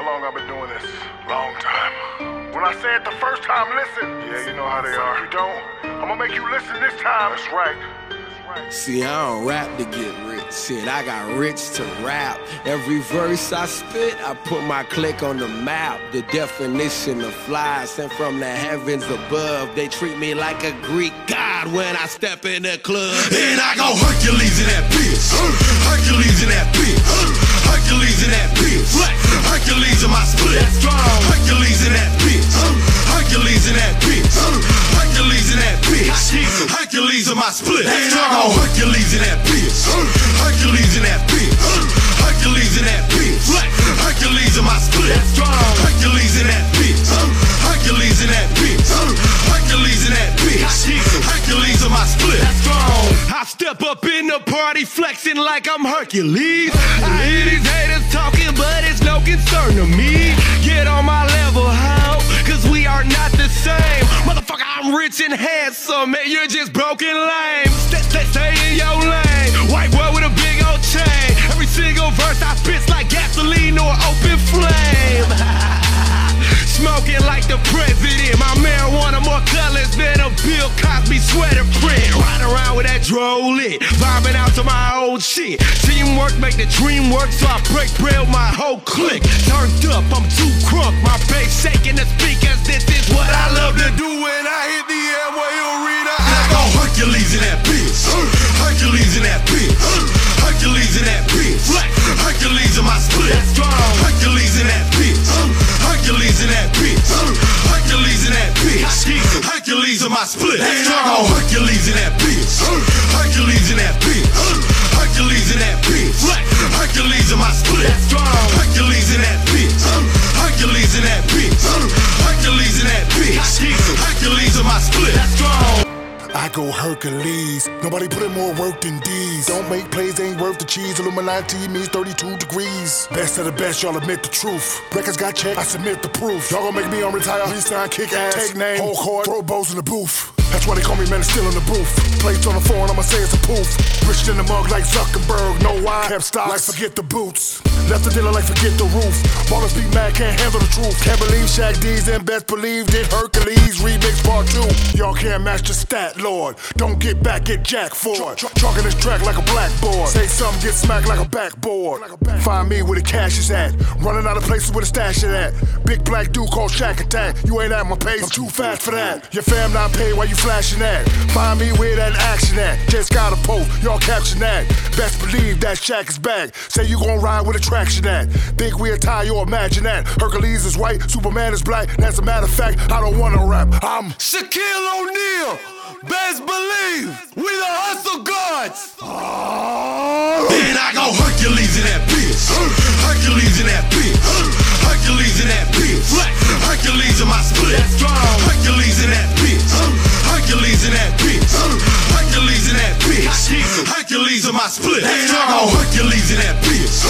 How long I've been doing this? Long time. When I say it the first time, listen. Yeah, you know how they are. If You don't? I'm gonna make you listen this time. That's right. See, I don't rap to get rich. Shit, I got rich to rap. Every verse I spit, I put my click on the map. The definition of fly sent from the heavens above. They treat me like a Greek god when I step in the club. And I go Hercules in that bitch. Hercules in that bitch. Hercules in that bitch. Hercules in my split. Strong Hercules in that bitch. Hercules in that bitch. Hercules in that bitch. Hercules in my split. And I go Hercules in that bitch. Hercules in that bitch. Hercules in that bitch. Hercules in my split. Hercules in that bitch. Hercules in that bitch. Hercules in that bitch. Hercules in my split. I step up in the party flexing like I'm Hercules. I hear these haters talking, but it's no concern to me. Get on my level, how? Cause we are not the same. Motherfucker, I'm rich and handsome, and you're just broken lame. Stay, stay, stay in your lane. White boy with a big old chain. Every single verse I spit's like gasoline or open flame. Smoking like the president. My marijuana more a Bill Cosby sweater print. Riding around with that droll lit. Vibing out to my old shit. Teamwork make the dream work, so I break bread with my whole clique. Turned up, I'm too crunk. My bass shaking the speakers. This is what I love to do when I hit the Amway Arena. I go oh, Hercules in that bitch. Hercules in that bitch. Hercules in that bitch. Hercules in my split. Hercules Hercules in my split. I go Hercules in that bitch. Hercules in that bitch. Go Hercules. Nobody put in more work than these. Don't make plays, ain't worth the cheese. Illuminati means 32 degrees. Best of the best, y'all admit the truth. Records got checked, I submit the proof. Y'all gonna make me unretire, resign, kick ass, take name, whole court, throw bows in the booth. That's why they call me man, still in the booth. Plates on the phone, I'ma say it's a poof. Rich in the mug like Zuckerberg, no why. Kept stocks like forget the boots. Left the dealer like forget the roof. Ballers be mad, can't handle the truth. Can't believe Shaq D's and Bezz Believe did Hercules remix part two. Y'all can't match the stat, Lord. Don't get back, get jack for it. Chalking this track like a blackboard. Say something, get smacked like a backboard. Find me where the cash is at. Running out of places where the stash is at. Big black dude called Shaq Attack. You ain't at my pace, I'm too fast for that. Your fam not paid while you flashing that. Find me where that action at. Just got a post, y'all caption that. Best believe that Shaq is back. Say you gon' ride with attraction at. Think we a tie, you imagine that. Hercules is white, Superman is black. As a matter of fact, I don't wanna rap. I'm Shaquille O'Neal, best believe we the split. Then I go Hercules in that bitch. Hercules in that bitch.